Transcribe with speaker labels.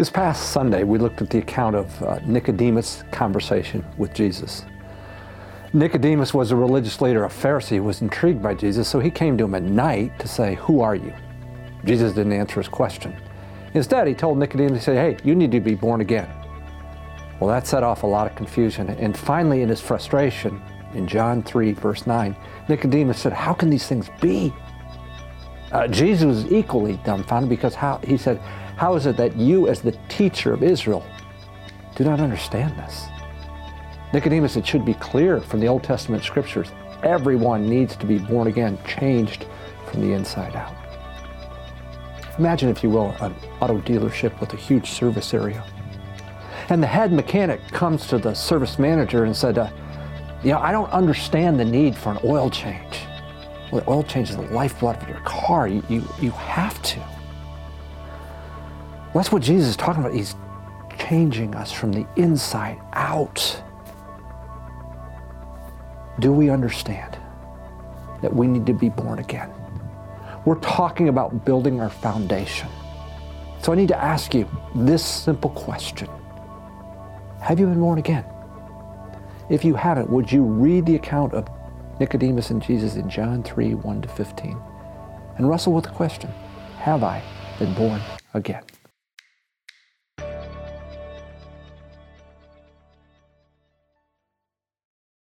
Speaker 1: This past Sunday, we looked at the account of uh, Nicodemus' conversation with Jesus. Nicodemus was a religious leader, a Pharisee who was intrigued by Jesus, so he came to him at night to say, Who are you? Jesus didn't answer his question. Instead, he told Nicodemus, he said, Hey, you need to be born again. Well, that set off a lot of confusion. And finally, in his frustration, in John 3, verse 9, Nicodemus said, How can these things be? Uh, Jesus was equally dumbfounded because how, he said, How is it that you, as the teacher of Israel, do not understand this? Nicodemus, it should be clear from the Old Testament scriptures everyone needs to be born again, changed from the inside out. Imagine, if you will, an auto dealership with a huge service area. And the head mechanic comes to the service manager and said, uh, You know, I don't understand the need for an oil change. Well, oil change is the lifeblood of your car. You, you, you have to. Well, that's what Jesus is talking about. He's changing us from the inside out. Do we understand that we need to be born again? We're talking about building our foundation. So I need to ask you this simple question Have you been born again? If you haven't, would you read the account of Nicodemus and Jesus in John 3 1 to 15 and wrestle with the question Have I been born again?